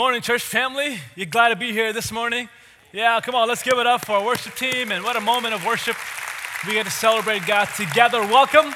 Morning, church family. You glad to be here this morning? Yeah, come on, let's give it up for our worship team. And what a moment of worship. We get to celebrate God together. Welcome.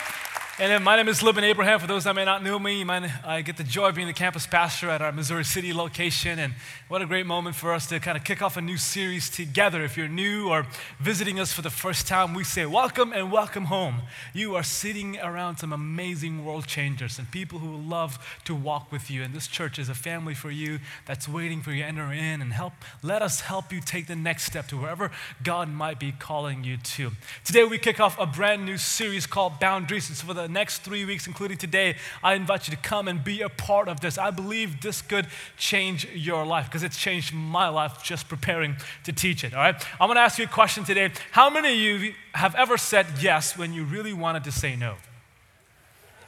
And my name is Libin Abraham. For those that may not know me, I get the joy of being the campus pastor at our Missouri City location. And what a great moment for us to kind of kick off a new series together. If you're new or visiting us for the first time, we say welcome and welcome home. You are sitting around some amazing world changers and people who love to walk with you. And this church is a family for you that's waiting for you to enter in and help. Let us help you take the next step to wherever God might be calling you to. Today, we kick off a brand new series called Boundaries. It's for the the next three weeks, including today, I invite you to come and be a part of this. I believe this could change your life because it's changed my life just preparing to teach it. All right? I'm going to ask you a question today. How many of you have ever said yes when you really wanted to say no?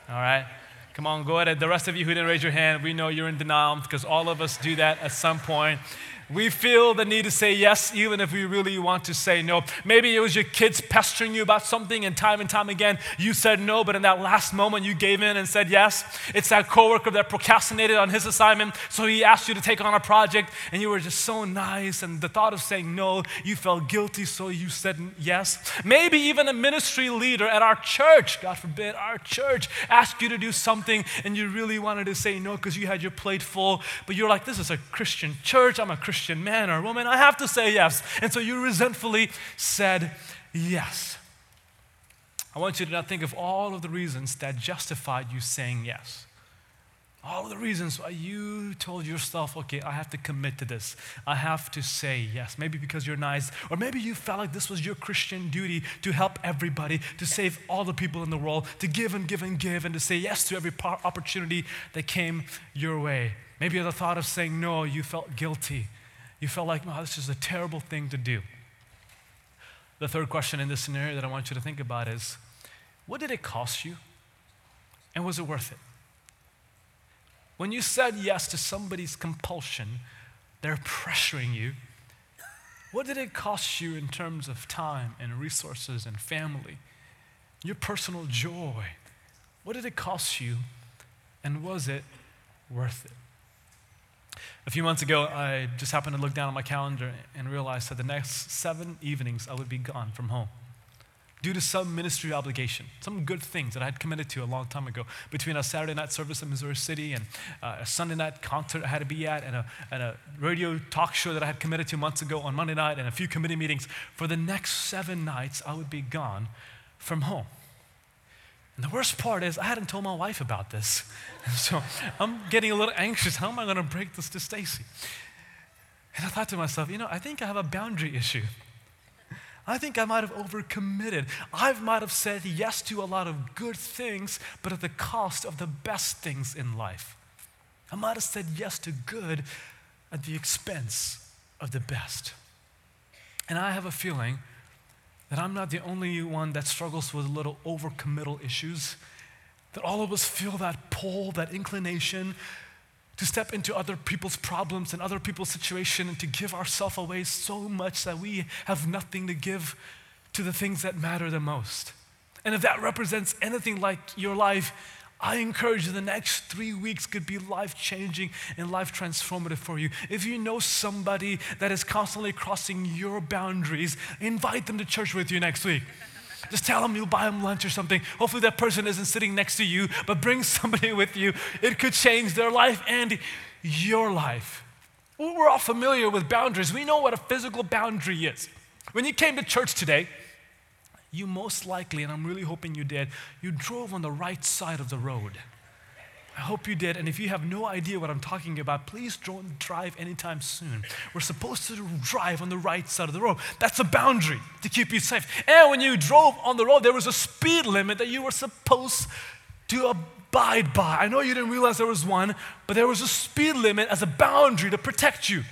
All right? Come on, go ahead. The rest of you who didn't raise your hand, we know you're in denial because all of us do that at some point. We feel the need to say yes, even if we really want to say no. Maybe it was your kids pestering you about something, and time and time again you said no, but in that last moment you gave in and said yes. It's that coworker that procrastinated on his assignment, so he asked you to take on a project, and you were just so nice, and the thought of saying no, you felt guilty, so you said yes. Maybe even a ministry leader at our church, God forbid, our church, asked you to do something, and you really wanted to say no because you had your plate full, but you're like, this is a Christian church, I'm a Christian Christian man or woman, I have to say yes. And so you resentfully said yes. I want you to now think of all of the reasons that justified you saying yes. All of the reasons why you told yourself, okay, I have to commit to this. I have to say yes. Maybe because you're nice, or maybe you felt like this was your Christian duty to help everybody, to save all the people in the world, to give and give and give, and to say yes to every opportunity that came your way. Maybe the thought of saying no, you felt guilty. You felt like, oh, this is a terrible thing to do. The third question in this scenario that I want you to think about is what did it cost you? And was it worth it? When you said yes to somebody's compulsion, they're pressuring you. What did it cost you in terms of time and resources and family? Your personal joy. What did it cost you? And was it worth it? A few months ago, I just happened to look down at my calendar and realized that the next seven evenings I would be gone from home due to some ministry obligation, some good things that I had committed to a long time ago. Between a Saturday night service in Missouri City and uh, a Sunday night concert I had to be at, and a, and a radio talk show that I had committed to months ago on Monday night, and a few committee meetings, for the next seven nights, I would be gone from home. And the worst part is, I hadn't told my wife about this. So I'm getting a little anxious. How am I going to break this to Stacy? And I thought to myself, you know, I think I have a boundary issue. I think I might have overcommitted. I might have said yes to a lot of good things, but at the cost of the best things in life. I might have said yes to good at the expense of the best. And I have a feeling that I'm not the only one that struggles with little overcommittal issues, that all of us feel that pull, that inclination to step into other people's problems and other people's situation and to give ourselves away so much that we have nothing to give to the things that matter the most. And if that represents anything like your life, I encourage you the next three weeks could be life changing and life transformative for you. If you know somebody that is constantly crossing your boundaries, invite them to church with you next week. Just tell them you'll buy them lunch or something. Hopefully, that person isn't sitting next to you, but bring somebody with you. It could change their life and your life. We're all familiar with boundaries. We know what a physical boundary is. When you came to church today, you most likely, and I'm really hoping you did, you drove on the right side of the road. I hope you did. And if you have no idea what I'm talking about, please don't drive anytime soon. We're supposed to drive on the right side of the road. That's a boundary to keep you safe. And when you drove on the road, there was a speed limit that you were supposed to abide by. I know you didn't realize there was one, but there was a speed limit as a boundary to protect you.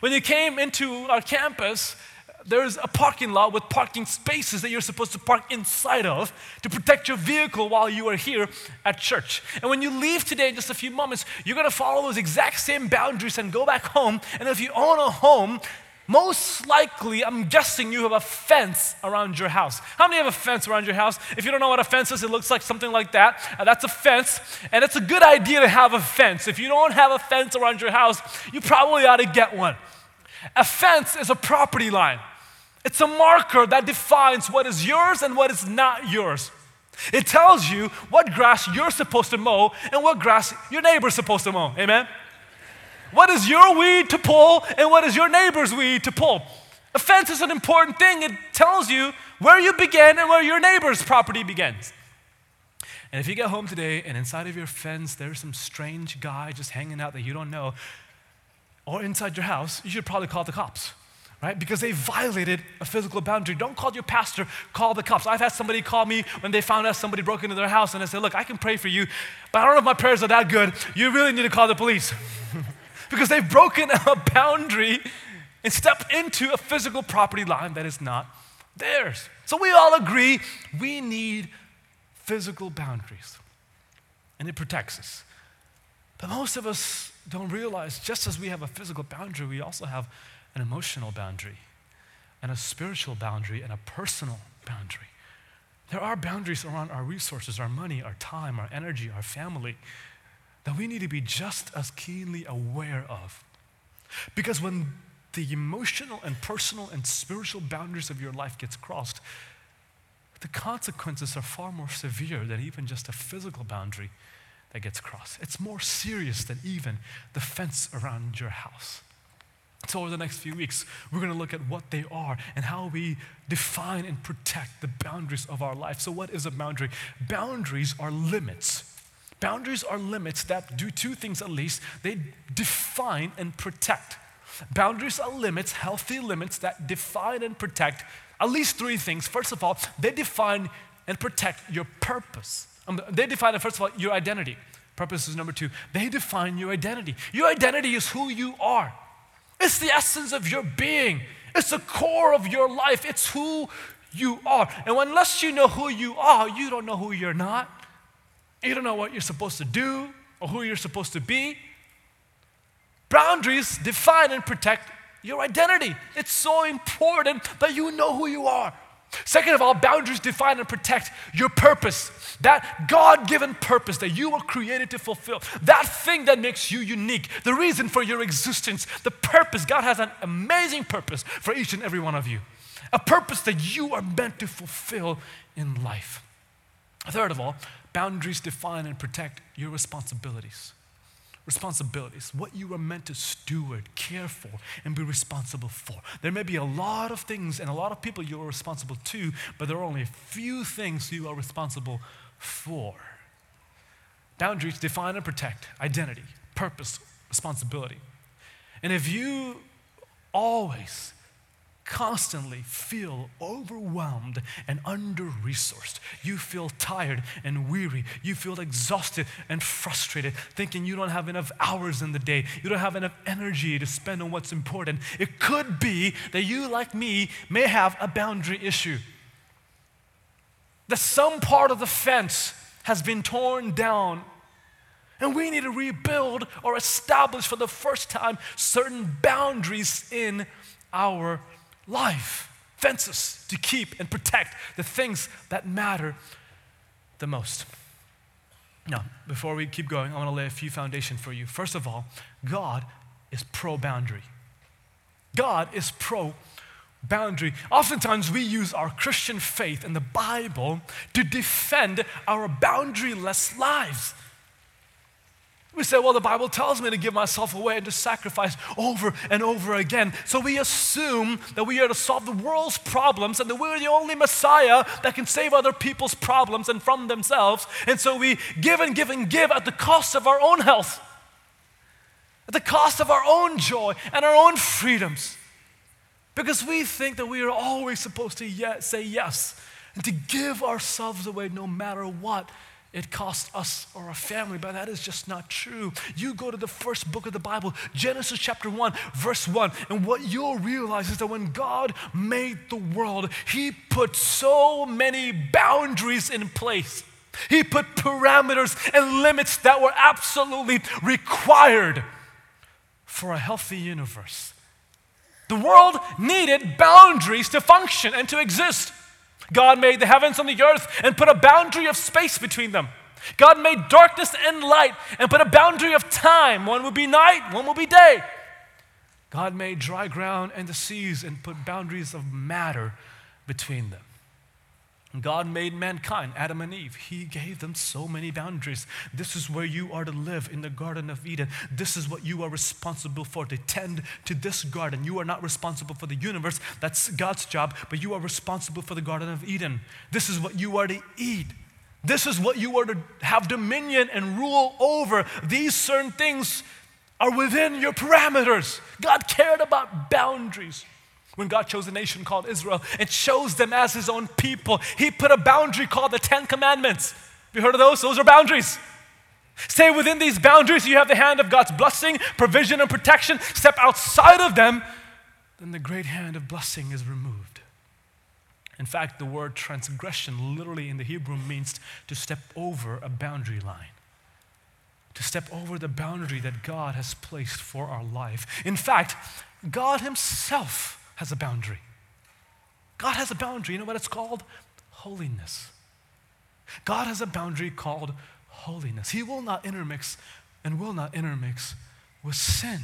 When you came into our campus, there's a parking lot with parking spaces that you're supposed to park inside of to protect your vehicle while you are here at church. And when you leave today in just a few moments, you're going to follow those exact same boundaries and go back home. And if you own a home, most likely, I'm guessing you have a fence around your house. How many have a fence around your house? If you don't know what a fence is, it looks like something like that. Uh, that's a fence, and it's a good idea to have a fence. If you don't have a fence around your house, you probably ought to get one. A fence is a property line, it's a marker that defines what is yours and what is not yours. It tells you what grass you're supposed to mow and what grass your neighbor's supposed to mow. Amen? What is your weed to pull and what is your neighbor's weed to pull? A fence is an important thing. It tells you where you begin and where your neighbor's property begins. And if you get home today and inside of your fence there's some strange guy just hanging out that you don't know, or inside your house, you should probably call the cops right? Because they violated a physical boundary. Don't call your pastor, call the cops. I've had somebody call me when they found out somebody broke into their house and I said, Look, I can pray for you, but I don't know if my prayers are that good. You really need to call the police. because they've broken a boundary and stepped into a physical property line that is not theirs. So we all agree we need physical boundaries, and it protects us. But most of us don't realize just as we have a physical boundary, we also have an emotional boundary, and a spiritual boundary, and a personal boundary. There are boundaries around our resources, our money, our time, our energy, our family that we need to be just as keenly aware of. Because when the emotional and personal and spiritual boundaries of your life gets crossed, the consequences are far more severe than even just a physical boundary that gets crossed. It's more serious than even the fence around your house. So, over the next few weeks, we're going to look at what they are and how we define and protect the boundaries of our life. So, what is a boundary? Boundaries are limits. Boundaries are limits that do two things at least they define and protect. Boundaries are limits, healthy limits that define and protect at least three things. First of all, they define and protect your purpose. Um, they define, first of all, your identity. Purpose is number two. They define your identity. Your identity is who you are. It's the essence of your being. It's the core of your life. It's who you are. And unless you know who you are, you don't know who you're not. You don't know what you're supposed to do or who you're supposed to be. Boundaries define and protect your identity. It's so important that you know who you are. Second of all, boundaries define and protect your purpose. That God given purpose that you were created to fulfill. That thing that makes you unique. The reason for your existence. The purpose. God has an amazing purpose for each and every one of you. A purpose that you are meant to fulfill in life. Third of all, boundaries define and protect your responsibilities responsibilities, what you are meant to steward, care for, and be responsible for. There may be a lot of things and a lot of people you are responsible to, but there are only a few things you are responsible for. Boundaries define and protect identity, purpose, responsibility. And if you always constantly feel overwhelmed and under resourced. You feel tired and weary. You feel exhausted and frustrated, thinking you don't have enough hours in the day. You don't have enough energy to spend on what's important. It could be that you, like me, may have a boundary issue. That some part of the fence has been torn down and we need to rebuild or establish for the first time certain boundaries in our fences to keep and protect the things that matter the most. Now, before we keep going, I want to lay a few foundation for you. First of all, God is pro boundary. God is pro boundary. Oftentimes, we use our Christian faith and the Bible to defend our boundaryless lives. We say, well, the Bible tells me to give myself away and to sacrifice over and over again. So we assume that we are to solve the world's problems and that we're the only Messiah that can save other people's problems and from themselves. And so we give and give and give at the cost of our own health, at the cost of our own joy and our own freedoms. Because we think that we are always supposed to say yes and to give ourselves away no matter what it costs us or our family, but that is just not true. You go to the first book of the Bible, Genesis chapter 1, verse 1, and what you'll realize is that when God made the world, He put so many boundaries in place. He put parameters and limits that were absolutely required for a healthy universe. The world needed boundaries to function and to exist. God made the heavens and the earth and put a boundary of space between them. God made darkness and light and put a boundary of time. One will be night, one will be day. God made dry ground and the seas and put boundaries of matter between them. God made mankind, Adam and Eve. He gave them so many boundaries. This is where you are to live in the Garden of Eden. This is what you are responsible for to tend to this garden. You are not responsible for the universe, that's God's job, but you are responsible for the Garden of Eden. This is what you are to eat. This is what you are to have dominion and rule over. These certain things are within your parameters. God cared about boundaries. When God chose a nation called Israel and chose them as his own people, he put a boundary called the Ten Commandments. Have you heard of those? Those are boundaries. Stay within these boundaries, you have the hand of God's blessing, provision, and protection. Step outside of them, then the great hand of blessing is removed. In fact, the word transgression literally in the Hebrew means to step over a boundary line to step over the boundary that God has placed for our life. In fact, God Himself has a boundary. God has a boundary. You know what it's called? Holiness. God has a boundary called holiness. He will not intermix and will not intermix with sin.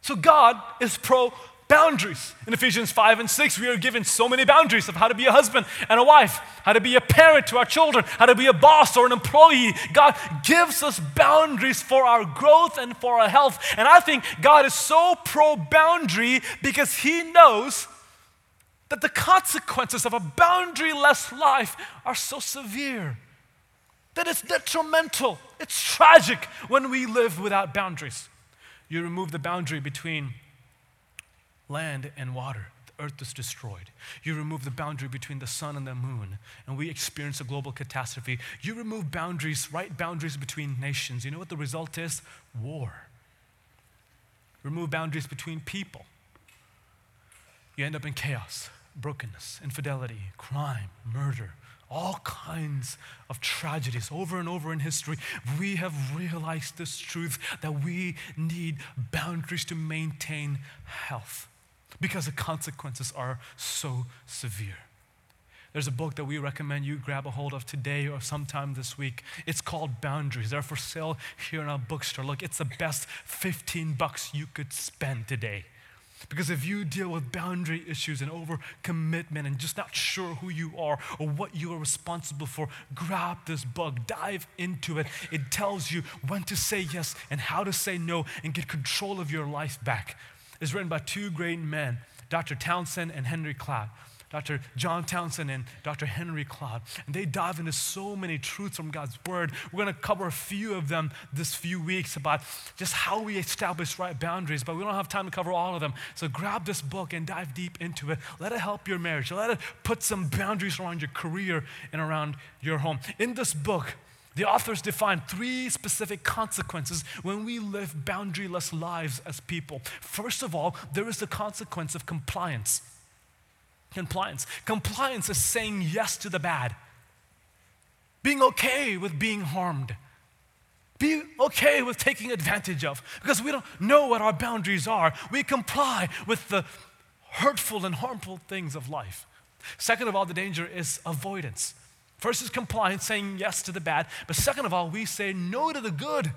So God is pro boundaries. In Ephesians 5 and 6, we are given so many boundaries of how to be a husband and a wife, how to be a parent to our children, how to be a boss or an employee. God gives us boundaries for our growth and for our health. And I think God is so pro boundary because He knows that the consequences of a boundaryless life are so severe. That it's detrimental. It's tragic when we live without boundaries. You remove the boundary between land and water. The earth is destroyed. You remove the boundary between the sun and the moon, and we experience a global catastrophe. You remove boundaries, right boundaries between nations. You know what the result is? War. Remove boundaries between people. You end up in chaos, brokenness, infidelity, crime, murder, all kinds of tragedies over and over in history, we have realized this truth that we need boundaries to maintain health because the consequences are so severe. There's a book that we recommend you grab a hold of today or sometime this week. It's called Boundaries. They're for sale here in our bookstore. Look, it's the best 15 bucks you could spend today. Because if you deal with boundary issues and overcommitment and just not sure who you are or what you are responsible for, grab this book, dive into it. It tells you when to say yes and how to say no and get control of your life back is written by two great men, Dr. Townsend and Henry Cloud. Dr. John Townsend and Dr. Henry Cloud. And they dive into so many truths from God's Word. We're going to cover a few of them this few weeks about just how we establish right boundaries, but we don't have time to cover all of them. So grab this book and dive deep into it. Let it help your marriage. Let it put some boundaries around your career and around your home. In this book, the authors define three specific consequences when we live boundaryless lives as people. First of all, there is the consequence of compliance. Compliance. Compliance is saying yes to the bad, being okay with being harmed, be okay with taking advantage of, because we don't know what our boundaries are. We comply with the hurtful and harmful things of life. Second of all, the danger is avoidance. First is compliance, saying yes to the bad. But second of all, we say no to the good.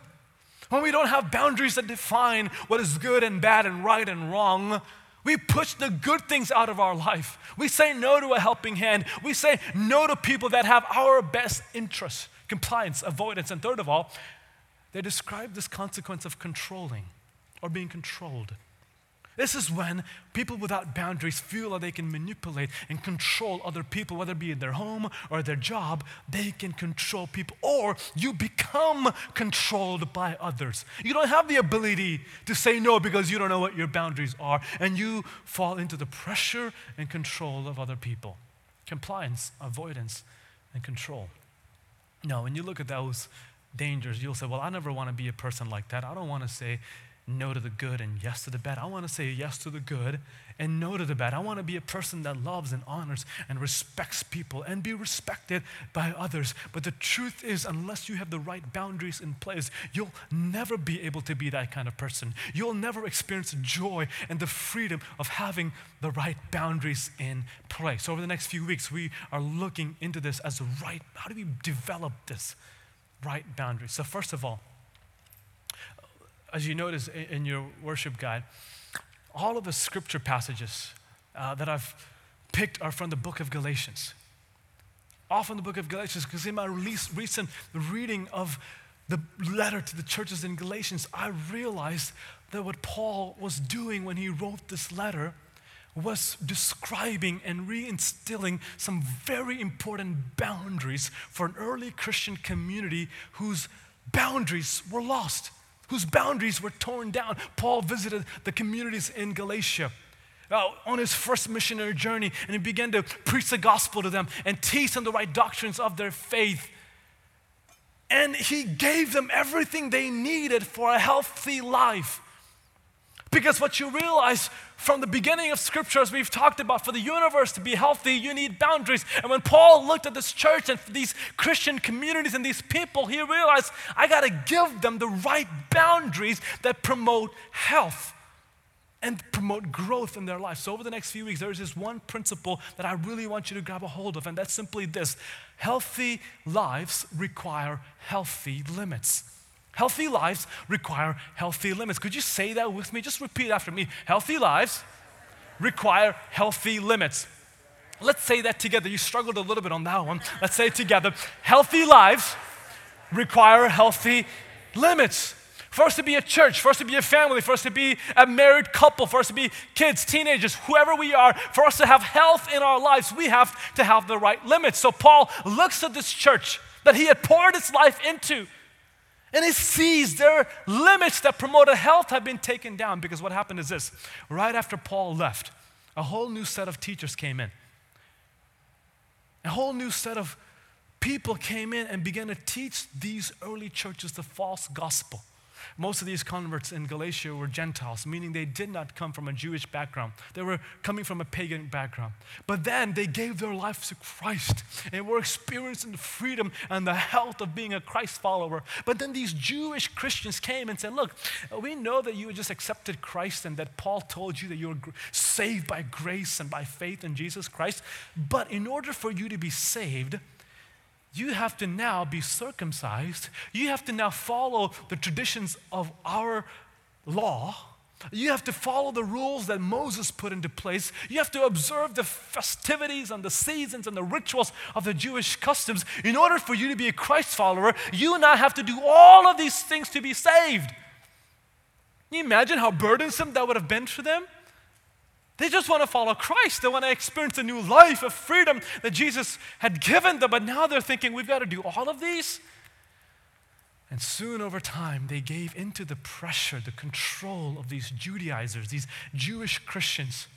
When we don't have boundaries that define what is good and bad and right and wrong, we push the good things out of our life. We say no to a helping hand. We say no to people that have our best interests. Compliance, avoidance, and third of all, they describe this consequence of controlling or being controlled. This is when people without boundaries feel that they can manipulate and control other people, whether it be in their home or their job, they can control people, or you become controlled by others. You don't have the ability to say no because you don't know what your boundaries are, and you fall into the pressure and control of other people. Compliance, avoidance, and control. Now, when you look at those dangers, you'll say, Well, I never want to be a person like that. I don't want to say no to the good and yes to the bad. I want to say yes to the good and no to the bad. I want to be a person that loves and honors and respects people and be respected by others. But the truth is, unless you have the right boundaries in place, you'll never be able to be that kind of person. You'll never experience joy and the freedom of having the right boundaries in place. So over the next few weeks, we are looking into this as a right. How do we develop this right boundaries? So, first of all, as you notice in your worship guide, all of the scripture passages uh, that I've picked are from the book of Galatians. All from the book of Galatians, because in my recent reading of the letter to the churches in Galatians, I realized that what Paul was doing when he wrote this letter was describing and reinstilling some very important boundaries for an early Christian community whose boundaries were lost whose boundaries were torn down. Paul visited the communities in Galatia. Uh, on his first missionary journey, and he began to preach the gospel to them and teach them the right doctrines of their faith. And he gave them everything they needed for a healthy life. Because what you realize from the beginning of Scripture, as we've talked about, for the universe to be healthy, you need boundaries. And when Paul looked at this church and these Christian communities and these people, he realized I got to give them the right boundaries that promote health and promote growth in their life. So, over the next few weeks, there's this one principle that I really want you to grab a hold of, and that's simply this healthy lives require healthy limits. Healthy lives require healthy limits. Could you say that with me? Just repeat after me. Healthy lives require healthy limits. Let's say that together. You struggled a little bit on that one. Let's say it together. Healthy lives require healthy limits. For us to be a church, for us to be a family, for us to be a married couple, for us to be kids, teenagers, whoever we are, for us to have health in our lives, we have to have the right limits. So Paul looks at this church that he had poured his life into and he sees their limits that promoted health have been taken down because what happened is this right after Paul left, a whole new set of teachers came in. A whole new set of people came in and began to teach these early churches the false gospel. Most of these converts in Galatia were Gentiles, meaning they did not come from a Jewish background. They were coming from a pagan background. But then they gave their lives to Christ and were experiencing the freedom and the health of being a Christ follower. But then these Jewish Christians came and said, Look, we know that you just accepted Christ and that Paul told you that you're saved by grace and by faith in Jesus Christ. But in order for you to be saved, you have to now be circumcised. You have to now follow the traditions of our law. You have to follow the rules that Moses put into place. You have to observe the festivities and the seasons and the rituals of the Jewish customs. In order for you to be a Christ follower, you now have to do all of these things to be saved. Can you imagine how burdensome that would have been for them? They just want to follow Christ. They want to experience a new life of freedom that Jesus had given them. But now they're thinking, we've got to do all of these. And soon over time, they gave into the pressure, the control of these Judaizers, these Jewish Christians.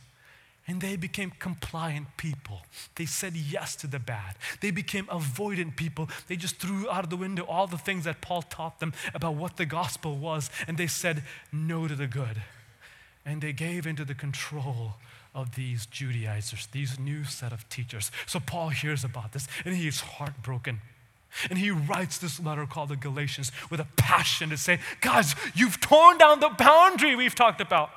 And they became compliant people. They said yes to the bad. They became avoidant people. They just threw out of the window all the things that Paul taught them about what the gospel was. And they said no to the good and they gave into the control of these Judaizers, these new set of teachers. So Paul hears about this and he is heartbroken. And he writes this letter called the Galatians with a passion to say, Guys, you've torn down the boundary we've talked about.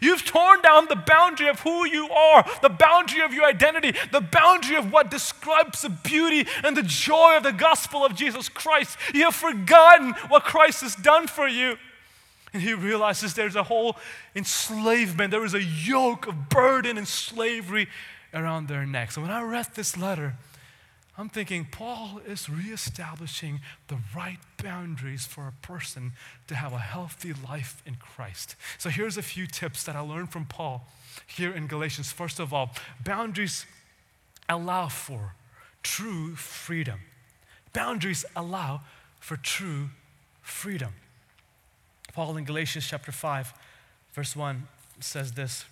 You've torn down the boundary of who you are, the boundary of your identity, the boundary of what describes the beauty and the joy of the gospel of Jesus Christ. You have forgotten what Christ has done for you. And he realizes there's a whole enslavement, there is a yoke of burden and slavery around their necks. So when I read this letter, I'm thinking Paul is reestablishing the right boundaries for a person to have a healthy life in Christ. So here's a few tips that I learned from Paul here in Galatians. First of all, boundaries allow for true freedom. Boundaries allow for true freedom. Paul in Galatians chapter 5, verse 1 says this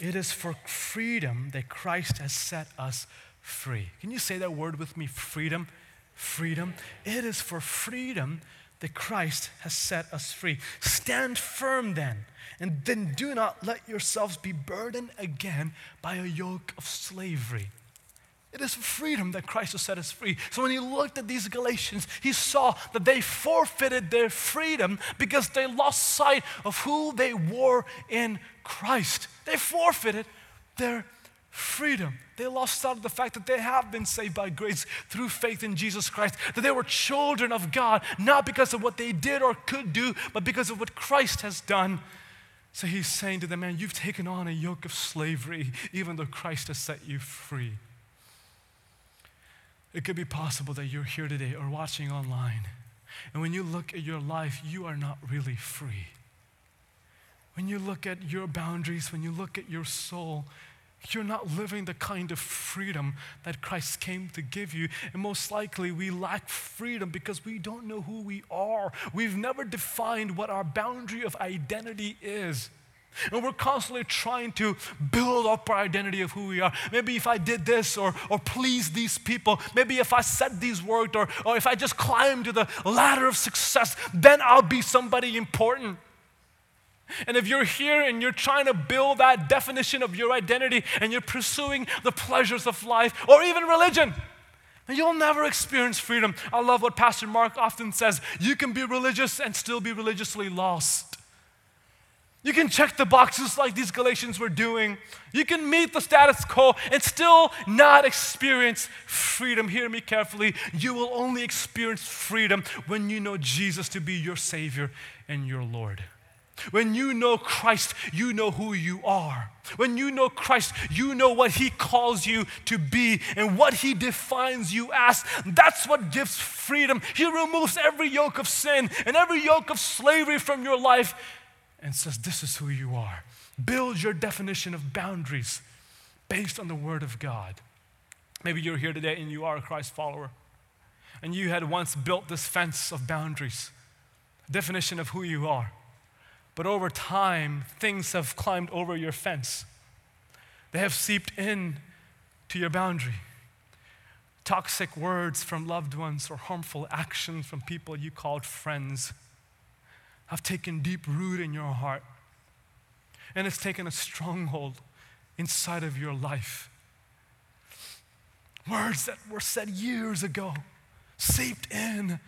It is for freedom that Christ has set us free. Can you say that word with me? Freedom. Freedom. It is for freedom that Christ has set us free. Stand firm then, and then do not let yourselves be burdened again by a yoke of slavery. It is freedom that Christ has set us free. So when he looked at these Galatians, he saw that they forfeited their freedom because they lost sight of who they were in Christ. They forfeited their freedom. They lost sight of the fact that they have been saved by grace through faith in Jesus Christ, that they were children of God, not because of what they did or could do, but because of what Christ has done. So he's saying to them, Man, you've taken on a yoke of slavery, even though Christ has set you free. It could be possible that you're here today or watching online, and when you look at your life, you are not really free. When you look at your boundaries, when you look at your soul, you're not living the kind of freedom that Christ came to give you. And most likely, we lack freedom because we don't know who we are. We've never defined what our boundary of identity is. And we're constantly trying to build up our identity of who we are. Maybe if I did this or, or please these people, maybe if I said these words or, or if I just climb to the ladder of success, then I'll be somebody important. And if you're here and you're trying to build that definition of your identity and you're pursuing the pleasures of life or even religion, you'll never experience freedom. I love what Pastor Mark often says you can be religious and still be religiously lost. You can check the boxes like these Galatians were doing. You can meet the status quo and still not experience freedom. Hear me carefully. You will only experience freedom when you know Jesus to be your Savior and your Lord. When you know Christ, you know who you are. When you know Christ, you know what He calls you to be and what He defines you as. That's what gives freedom. He removes every yoke of sin and every yoke of slavery from your life and says, This is who you are. Build your definition of boundaries based on the Word of God. Maybe you're here today and you are a Christ follower, and you had once built this fence of boundaries, definition of who you are. But over time, things have climbed over your fence. They have seeped in to your boundary. Toxic words from loved ones or harmful actions from people you called friends have taken deep root in your heart. And it's taken a stronghold inside of your life. Words that were said years ago, seeped in,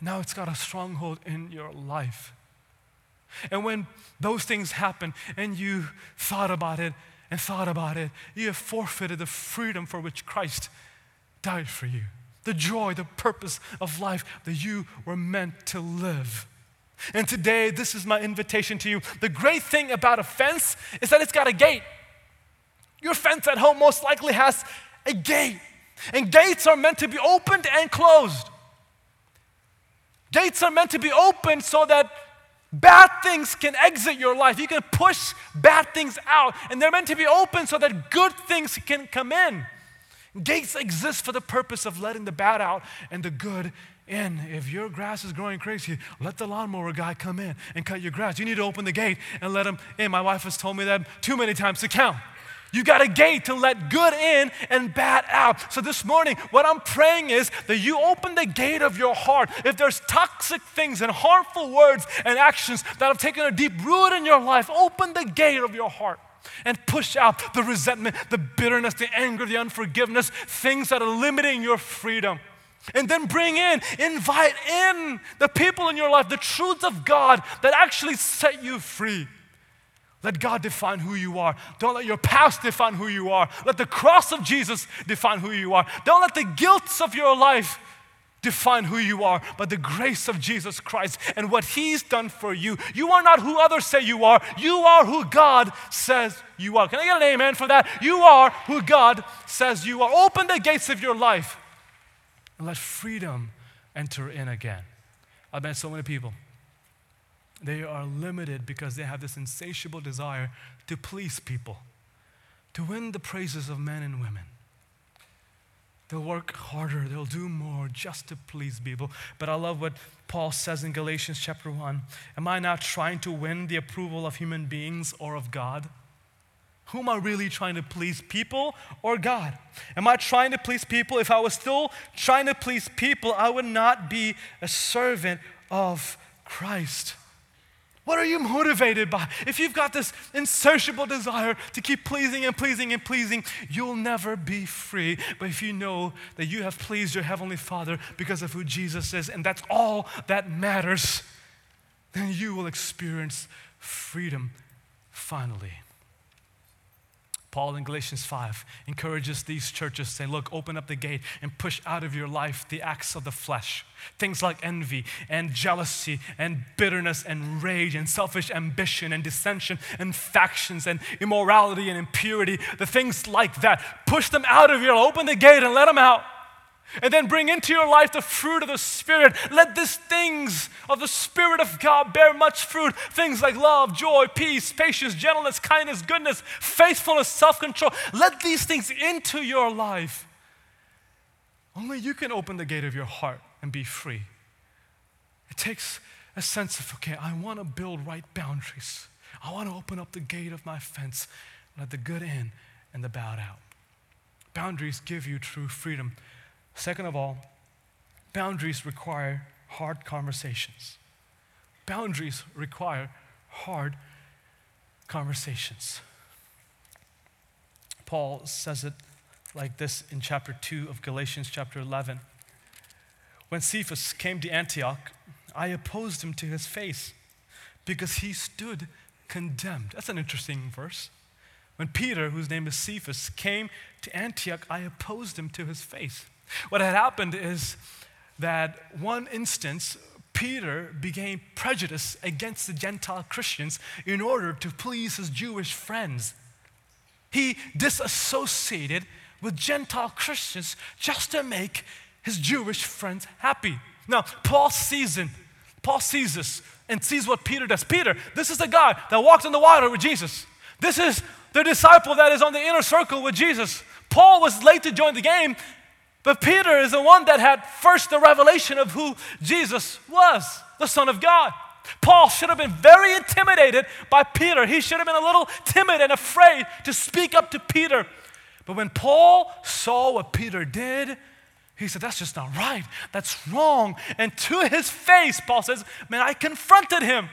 now it's got a stronghold in your life. And when those things happen and you thought about it and thought about it, you have forfeited the freedom for which Christ died for you. The joy, the purpose of life that you were meant to live. And today, this is my invitation to you. The great thing about a fence is that it's got a gate. Your fence at home most likely has a gate. And gates are meant to be opened and closed. Gates are meant to be opened so that bad things can exit your life. You can push bad things out. And they're meant to be open so that good things can come in. Gates exist for the purpose of letting the bad out and the good in. If your grass is growing crazy, let the lawnmower guy come in and cut your grass. You need to open the gate and let him in. My wife has told me that too many times to count. You got a gate to let good in and bad out. So this morning, what I'm praying is that you open the gate of your heart. If there's toxic things and harmful words and actions that have taken a deep root in your life, open the gate of your heart and push out the resentment, the bitterness, the anger, the unforgiveness, things that are limiting your freedom. And then bring in, invite in the people in your life, the truths of God that actually set you free. Let God define who you are. Don't let your past define who you are. Let the cross of Jesus define who you are. Don't let the guilt of your life define who you are, but the grace of Jesus Christ and what He's done for you. You are not who others say you are, you are who God says you are. Can I get an amen for that? You are who God says you are. Open the gates of your life and let freedom enter in again. I've met so many people. They are limited because they have this insatiable desire to please people, to win the praises of men and women. They'll work harder, they'll do more just to please people. But I love what Paul says in Galatians chapter 1. Am I not trying to win the approval of human beings or of God? Who am I really trying to please, people or God? Am I trying to please people? If I was still trying to please people, I would not be a servant of Christ. What are you motivated by? If you've got this insatiable desire to keep pleasing and pleasing and pleasing, you'll never be free. But if you know that you have pleased your Heavenly Father because of who Jesus is, and that's all that matters, then you will experience freedom finally. Paul in Galatians 5 encourages these churches to say, look, open up the gate and push out of your life the acts of the flesh. Things like envy and jealousy and bitterness and rage and selfish ambition and dissension and factions and immorality and impurity, the things like that. Push them out of your, open the gate and let them out. And then bring into your life the fruit of the Spirit. Let these things of the Spirit of God bear much fruit. Things like love, joy, peace, patience, gentleness, kindness, goodness, faithfulness, self control. Let these things into your life. Only you can open the gate of your heart and be free. It takes a sense of, okay, I want to build right boundaries. I want to open up the gate of my fence, let the good in and the bad out. Boundaries give you true freedom. Second of all, boundaries require hard conversations. Boundaries require hard conversations. Paul says it like this in chapter 2 of Galatians, chapter 11. When Cephas came to Antioch, I opposed him to his face because he stood condemned. That's an interesting verse. When Peter, whose name is Cephas, came to Antioch, I opposed him to his face. What had happened is that one instance, Peter became prejudiced against the Gentile Christians in order to please his Jewish friends. He disassociated with Gentile Christians just to make his Jewish friends happy. Now, Paul sees it. Paul sees this and sees what Peter does. Peter, this is the guy that walked in the water with Jesus. This is the disciple that is on the inner circle with Jesus. Paul was late to join the game but Peter is the one that had first the revelation of who Jesus was, the Son of God. Paul should have been very intimidated by Peter. He should have been a little timid and afraid to speak up to Peter. But when Paul saw what Peter did, he said, That's just not right. That's wrong. And to his face, Paul says, Man, I confronted him.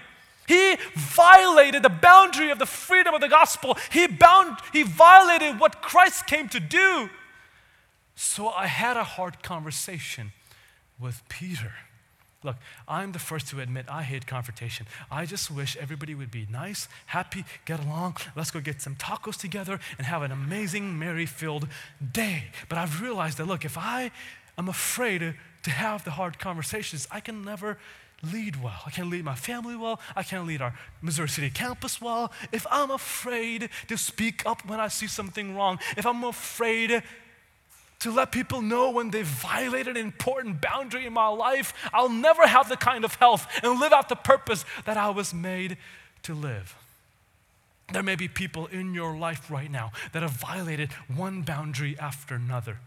He violated the boundary of the freedom of the gospel. He, bound, he violated what Christ came to do. So I had a hard conversation with Peter. Look, I'm the first to admit I hate confrontation. I just wish everybody would be nice, happy, get along. Let's go get some tacos together and have an amazing, merry filled day. But I've realized that, look, if I am afraid to have the hard conversations, I can never lead well. I can't lead my family well. I can't lead our Missouri City campus well. If I'm afraid to speak up when I see something wrong, if I'm afraid to let people know when they've violated an important boundary in my life, I'll never have the kind of health and live out the purpose that I was made to live. There may be people in your life right now that have violated one boundary after another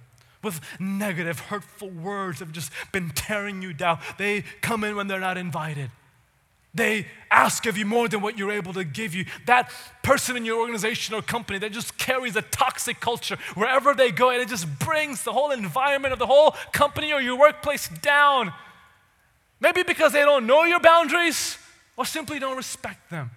with negative, hurtful words have just been tearing you down. They come in when they're not invited. They ask of you more than what you're able to give you. That person in your organization or company that just carries a toxic culture wherever they go, and it just brings the whole environment of the whole company or your workplace down. Maybe because they don't know your boundaries or simply don't respect them.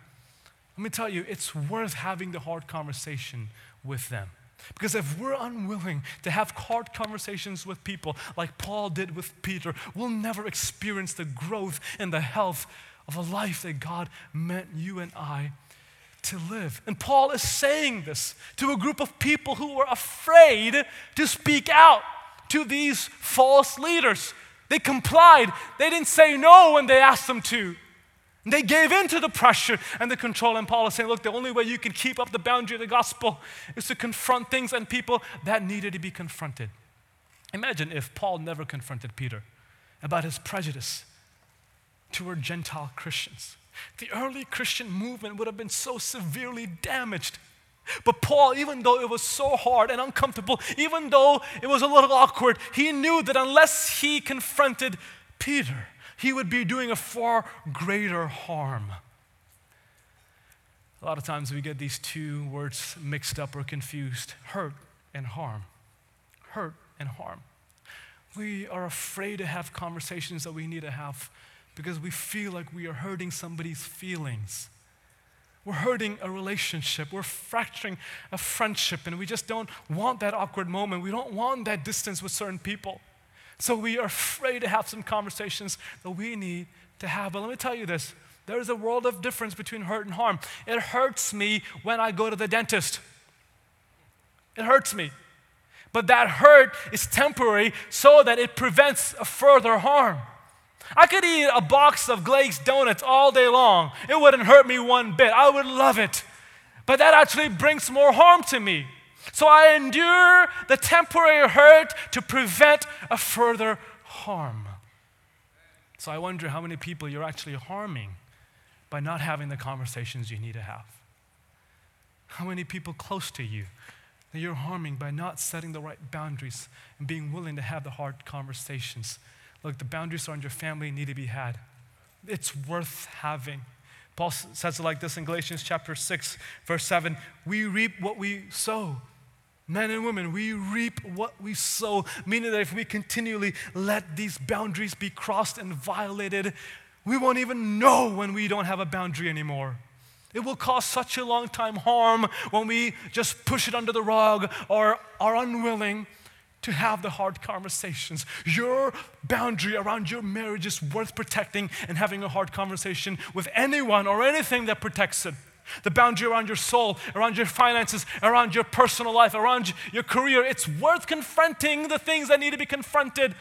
Let me tell you, it's worth having the hard conversation with them. Because if we're unwilling to have hard conversations with people like Paul did with Peter, we'll never experience the growth and the health of a life that God meant you and I to live. And Paul is saying this to a group of people who were afraid to speak out to these false leaders. They complied, they didn't say no when they asked them to. They gave in to the pressure and the control. And Paul is saying, look, the only way you can keep up the boundary of the gospel is to confront things and people that needed to be confronted. Imagine if Paul never confronted Peter about his prejudice toward Gentile Christians. The early Christian movement would have been so severely damaged. But Paul, even though it was so hard and uncomfortable, even though it was a little awkward, he knew that unless he confronted Peter, he would be doing a far greater harm. A lot of times we get these two words mixed up or confused hurt and harm. Hurt and harm. We are afraid to have conversations that we need to have because we feel like we are hurting somebody's feelings. We're hurting a relationship. We're fracturing a friendship, and we just don't want that awkward moment. We don't want that distance with certain people. So we are afraid to have some conversations that we need to have. But let me tell you this there is a world of difference between hurt and harm. It hurts me when I go to the dentist, it hurts me. But that hurt is temporary so that it prevents a further harm. I could eat a box of glazed donuts all day long. It wouldn't hurt me one bit. I would love it. But that actually brings more harm to me. So I endure the temporary hurt to prevent a further harm. So I wonder how many people you're actually harming by not having the conversations you need to have. How many people close to you that you're harming by not setting the right boundaries and being willing to have the hard conversations Look, the boundaries around your family need to be had. It's worth having. Paul says it like this in Galatians chapter 6, verse 7 We reap what we sow. Men and women, we reap what we sow, meaning that if we continually let these boundaries be crossed and violated, we won't even know when we don't have a boundary anymore. It will cause such a long time harm when we just push it under the rug or are unwilling to have the hard conversations. Your boundary around your marriage is worth protecting and having a hard conversation with anyone or anything that protects it. The boundary around your soul, around your finances, around your personal life, around your career, it's worth confronting the things that need to be confronted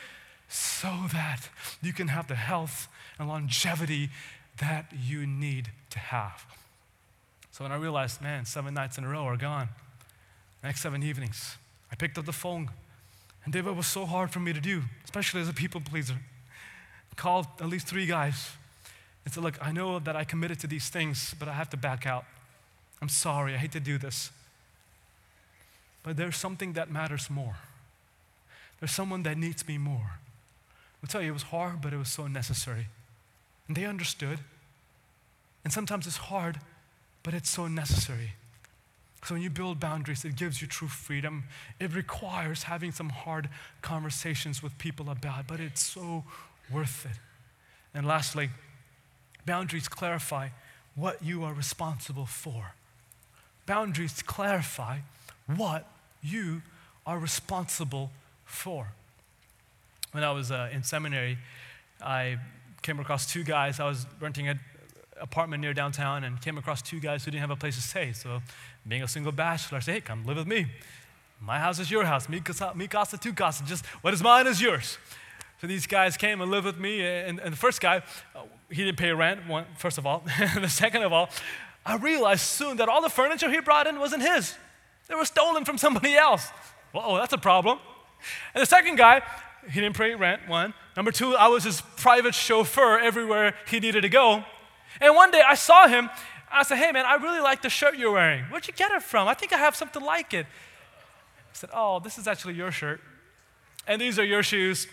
so that you can have the health and longevity that you need to have. So when I realized, man, seven nights in a row are gone, next seven evenings, I picked up the phone and David was so hard for me to do, especially as a people pleaser. Called at least three guys and said, Look, I know that I committed to these things, but I have to back out. I'm sorry, I hate to do this. But there's something that matters more. There's someone that needs me more. I'll tell you, it was hard, but it was so necessary. And they understood. And sometimes it's hard, but it's so necessary. So when you build boundaries, it gives you true freedom. It requires having some hard conversations with people about, but it's so worth it. And lastly, boundaries clarify what you are responsible for. Boundaries clarify what you are responsible for. When I was uh, in seminary, I came across two guys. I was renting an apartment near downtown and came across two guys who didn't have a place to stay. So being a single bachelor, I say, hey, come live with me. My house is your house. Mi casa, mi casa tu casa. Just what is mine is yours. So these guys came and lived with me. And, and the first guy, uh, he didn't pay rent, first of all. the second of all, I realized soon that all the furniture he brought in wasn't his. They were stolen from somebody else. oh, that's a problem. And the second guy, he didn't pay rent, one. Number two, I was his private chauffeur everywhere he needed to go. And one day I saw him I said, hey man, I really like the shirt you're wearing. Where'd you get it from? I think I have something like it. He said, oh, this is actually your shirt. And these are your shoes.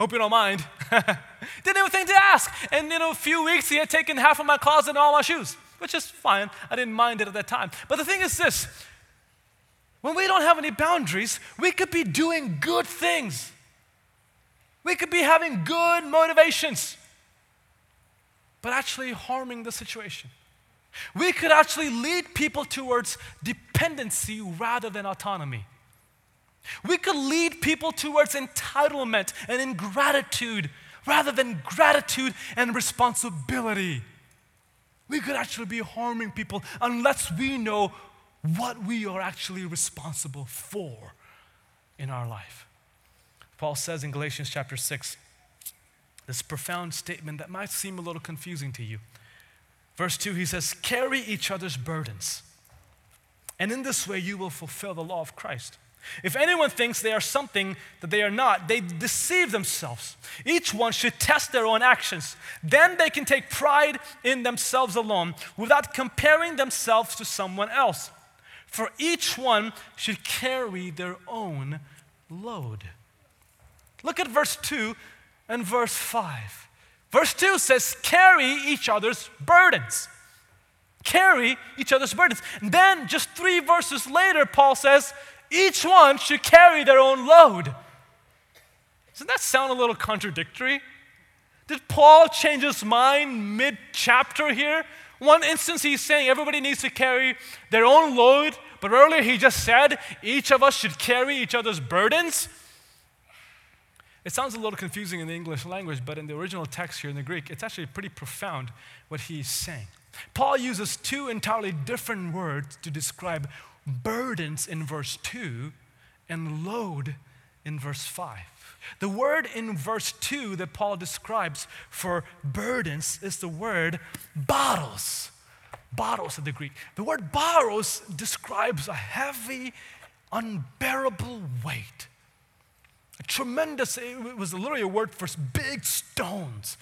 Hope you don't mind. Didn't even think to ask. And in a few weeks, he had taken half of my closet and all my shoes, which is fine. I didn't mind it at that time. But the thing is this when we don't have any boundaries, we could be doing good things. We could be having good motivations but actually harming the situation. We could actually lead people towards dependency rather than autonomy. We could lead people towards entitlement and ingratitude rather than gratitude and responsibility. We could actually be harming people unless we know what we are actually responsible for in our life. Paul says in Galatians chapter 6 this profound statement that might seem a little confusing to you. Verse 2, he says, Carry each other's burdens, and in this way you will fulfill the law of Christ. If anyone thinks they are something that they are not, they deceive themselves. Each one should test their own actions. Then they can take pride in themselves alone without comparing themselves to someone else. For each one should carry their own load. Look at verse 2 and verse 5. Verse 2 says, Carry each other's burdens. Carry each other's burdens. And then, just three verses later, Paul says, Each one should carry their own load. Doesn't that sound a little contradictory? Did Paul change his mind mid chapter here? One instance, he's saying everybody needs to carry their own load, but earlier he just said each of us should carry each other's burdens. It sounds a little confusing in the English language, but in the original text here in the Greek, it's actually pretty profound what he's saying. Paul uses two entirely different words to describe burdens in verse 2 and load in verse 5. The word in verse 2 that Paul describes for burdens is the word baros. Baros in the Greek. The word baros describes a heavy, unbearable weight. Tremendous, it was literally a word for big stones,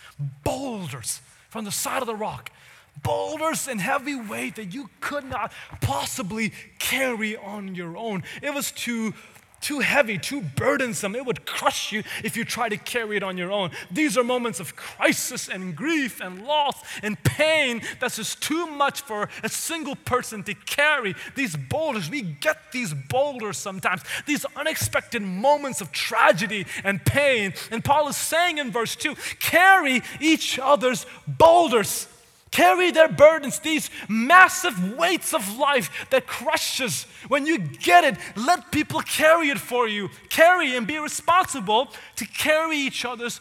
boulders from the side of the rock. Boulders and heavy weight that you could not possibly carry on your own. It was too too heavy, too burdensome. It would crush you if you try to carry it on your own. These are moments of crisis and grief and loss and pain that's just too much for a single person to carry. These boulders, we get these boulders sometimes, these unexpected moments of tragedy and pain. And Paul is saying in verse 2 carry each other's boulders carry their burdens, these massive weights of life that crushes. When you get it, let people carry it for you. Carry and be responsible to carry each other's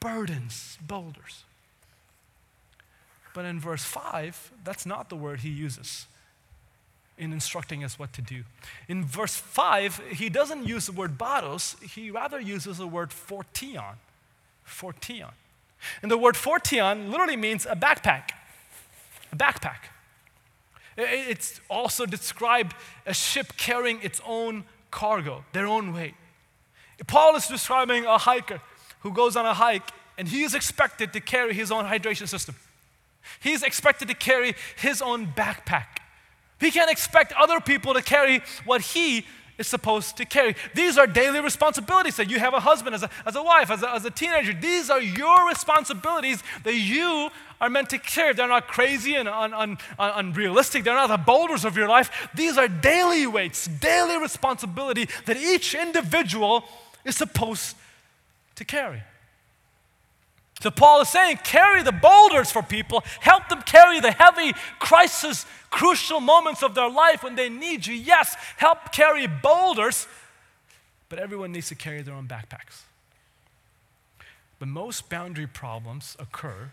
burdens, boulders. But in verse 5, that's not the word he uses in instructing us what to do. In verse 5, he doesn't use the word baros, he rather uses the word phortion. Phortion. And the word phortion literally means a backpack. A backpack. It's also described a ship carrying its own cargo, their own weight. Paul is describing a hiker who goes on a hike and he is expected to carry his own hydration system. He's expected to carry his own backpack. He can't expect other people to carry what he is supposed to carry. These are daily responsibilities that you have a husband, as a, as a wife, as a, as a teenager. These are your responsibilities that you are meant to carry. They're not crazy and un, un, un, unrealistic. They're not the boulders of your life. These are daily weights, daily responsibility that each individual is supposed to carry. So Paul is saying, carry the boulders for people, help them carry the heavy crisis, crucial moments of their life when they need you. Yes, help carry boulders, but everyone needs to carry their own backpacks. But most boundary problems occur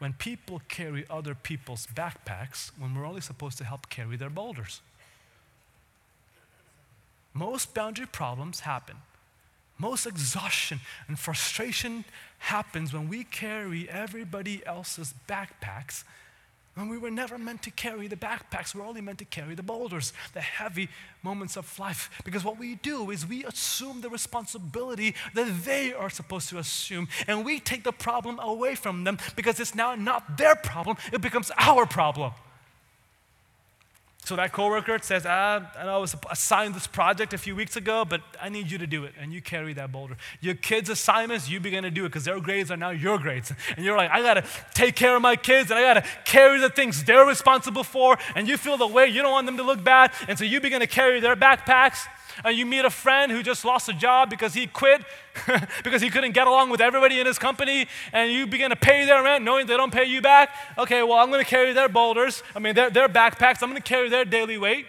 when people carry other people's backpacks when we're only supposed to help carry their boulders. Most boundary problems happen most exhaustion and frustration happens when we carry everybody else's backpacks when we were never meant to carry the backpacks, we're only meant to carry the boulders, the heavy moments of life. Because what we do is we assume the responsibility that they are supposed to assume, and we take the problem away from them because it's now not their problem, it becomes our problem. So that coworker says, ah, I I was assigned this project a few weeks ago, but I need you to do it. And you carry that boulder. Your kids' assignments, you begin to do it because their grades are now your grades. And you're like, I got to take care of my kids and I got to carry the things they're responsible for. And you feel the weight. You don't want them to look bad. And so you begin to carry their backpacks and you meet a friend who just lost a job because he quit because he couldn't get along with everybody in his company, and you begin to pay their rent knowing they don't pay you back. Okay, well, I'm going to carry their boulders, I mean, their, their backpacks, I'm going to carry their daily weight.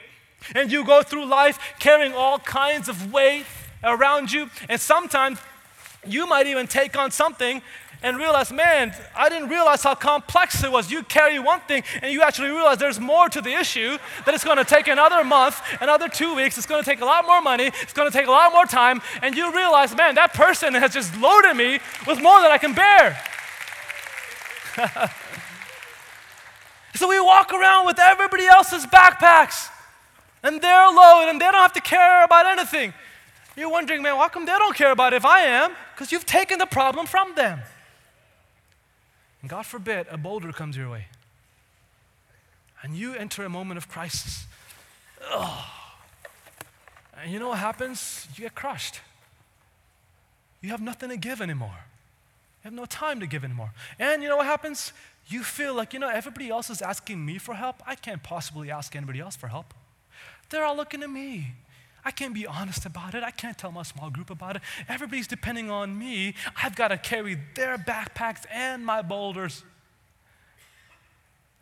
And you go through life carrying all kinds of weight around you, and sometimes you might even take on something and realize, man, I didn't realize how complex it was. You carry one thing and you actually realize there's more to the issue, that it's going to take another month, another two weeks, it's going to take a lot more money, it's going to take a lot more time, and you realize, man, that person has just loaded me with more than I can bear. so we walk around with everybody else's backpacks and their load, and they don't have to care about anything. You're wondering, man, why come they don't care about if I am? Because you've taken the problem from them. And God forbid a boulder comes your way. And you enter a moment of crisis. Ugh. And you know what happens? You get crushed. You have nothing to give anymore. You have no time to give anymore. And you know what happens? You feel like, you know, everybody else is asking me for help. I can't possibly ask anybody else for help. They're all looking at me. I can't be honest about it. I can't tell my small group about it. Everybody's depending on me. I've got to carry their backpacks and my boulders.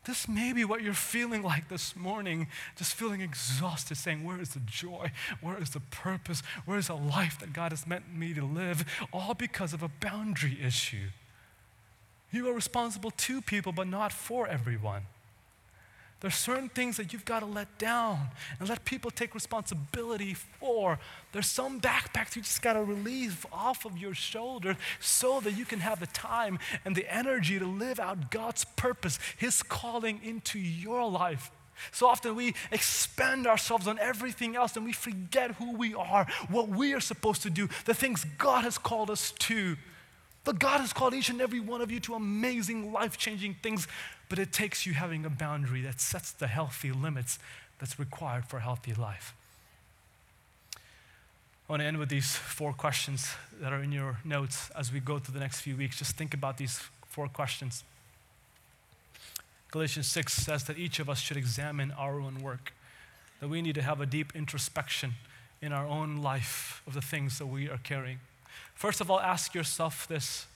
This may be what you're feeling like this morning, just feeling exhausted, saying, Where is the joy? Where is the purpose? Where is the life that God has meant me to live? All because of a boundary issue. You are responsible to people, but not for everyone. There's certain things that you've got to let down and let people take responsibility for. There's some backpacks you just got to relieve off of your shoulders so that you can have the time and the energy to live out God's purpose, His calling into your life. So often we expend ourselves on everything else and we forget who we are, what we are supposed to do, the things God has called us to. But God has called each and every one of you to amazing, life changing things, but it takes you having a boundary that sets the healthy limits that's required for a healthy life. I want to end with these four questions that are in your notes as we go through the next few weeks. Just think about these four questions. Galatians 6 says that each of us should examine our own work, that we need to have a deep introspection in our own life of the things that we are carrying. First of all, ask yourself this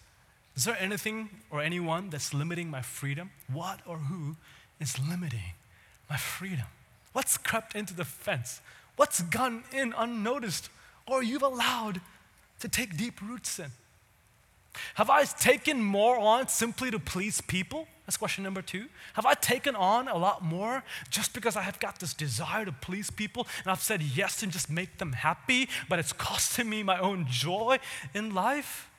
Is there anything or anyone that's limiting my freedom? What or who is limiting my freedom? What's crept into the fence? What's gone in unnoticed or you've allowed to take deep roots in? Have I taken more on simply to please people? That's question number two. Have I taken on a lot more just because I have got this desire to please people and I've said yes and just make them happy, but it's costing me my own joy in life?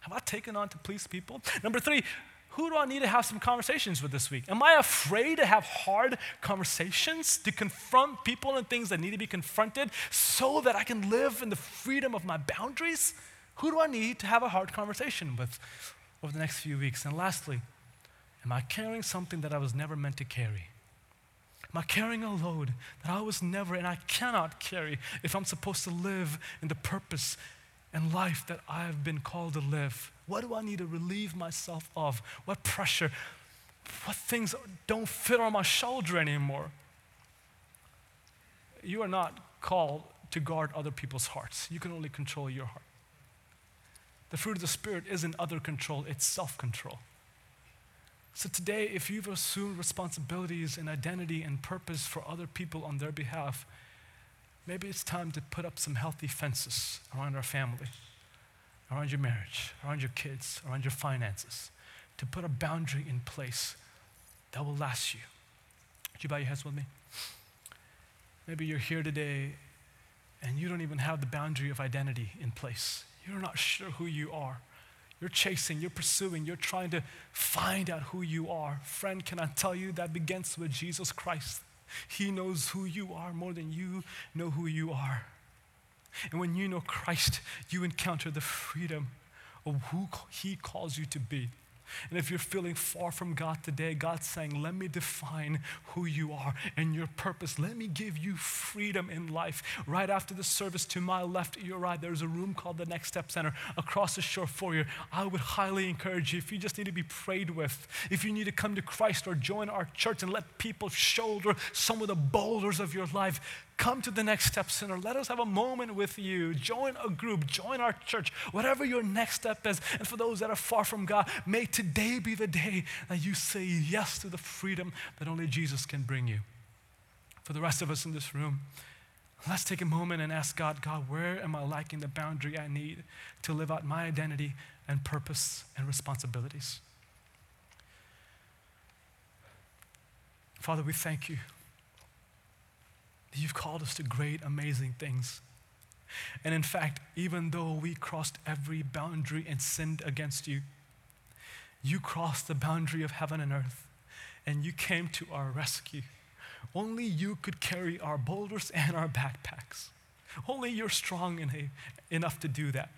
Have I taken on to please people? Number three, who do I need to have some conversations with this week? Am I afraid to have hard conversations, to confront people and things that need to be confronted so that I can live in the freedom of my boundaries? Who do I need to have a hard conversation with over the next few weeks? And lastly, am I carrying something that I was never meant to carry? Am I carrying a load that I was never and I cannot carry if I'm supposed to live in the purpose and life that I have been called to live? What do I need to relieve myself of? What pressure? What things don't fit on my shoulder anymore? You are not called to guard other people's hearts. You can only control your heart. The fruit of the Spirit isn't other control, it's self control. So today, if you've assumed responsibilities and identity and purpose for other people on their behalf, maybe it's time to put up some healthy fences around our family, around your marriage, around your kids, around your finances, to put a boundary in place that will last you. Would you bow your heads with me? Maybe you're here today and you don't even have the boundary of identity in place. You're not sure who you are. You're chasing, you're pursuing, you're trying to find out who you are. Friend, can I tell you that begins with Jesus Christ? He knows who you are more than you know who you are. And when you know Christ, you encounter the freedom of who He calls you to be. And if you're feeling far from God today, God's saying, Let me define who you are and your purpose. Let me give you freedom in life. Right after the service, to my left, your right, there's a room called the Next Step Center across the shore for you. I would highly encourage you, if you just need to be prayed with, if you need to come to Christ or join our church and let people shoulder some of the boulders of your life, come to the Next Step Center. Let us have a moment with you. Join a group, join our church, whatever your next step is. And for those that are far from God, may today be the day that you say yes to the freedom that only Jesus can bring you. For the rest of us in this room, let's take a moment and ask God, God, where am I lacking the boundary I need to live out my identity and purpose and responsibilities? Father, we thank you You've called us to great, amazing things. And in fact, even though we crossed every boundary and sinned against you, you crossed the boundary of heaven and earth and you came to our rescue. Only you could carry our boulders and our backpacks. Only you're strong enough to do that.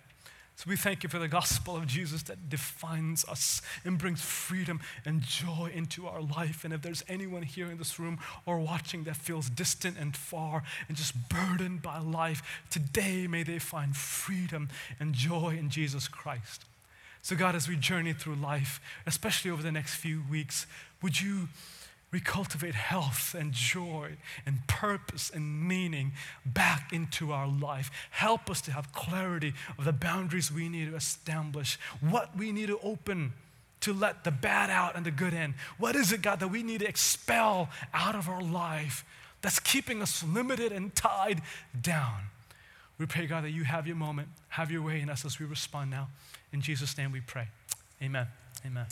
So we thank you for the gospel of Jesus that defines us and brings freedom and joy into our life. And if there's anyone here in this room or watching that feels distant and far and just burdened by life, today may they find freedom and joy in Jesus Christ. So, God, as we journey through life, especially over the next few weeks, would you we cultivate health and joy and purpose and meaning back into our life. Help us to have clarity of the boundaries we need to establish, what we need to open to let the bad out and the good in. What is it, God, that we need to expel out of our life that's keeping us limited and tied down? We pray, God, that you have your moment, have your way in us as we respond now. In Jesus' name we pray. Amen. Amen.